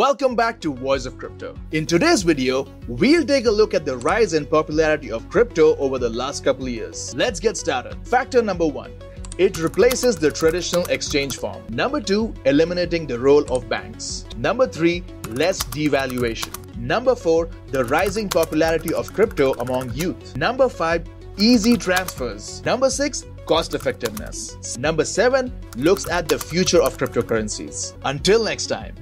Welcome back to Voice of Crypto. In today's video, we'll take a look at the rise in popularity of crypto over the last couple of years. Let's get started. Factor number one. It replaces the traditional exchange form. Number two, eliminating the role of banks. Number three, less devaluation. Number four, the rising popularity of crypto among youth. Number five, easy transfers. Number six, cost effectiveness. Number seven, looks at the future of cryptocurrencies. Until next time.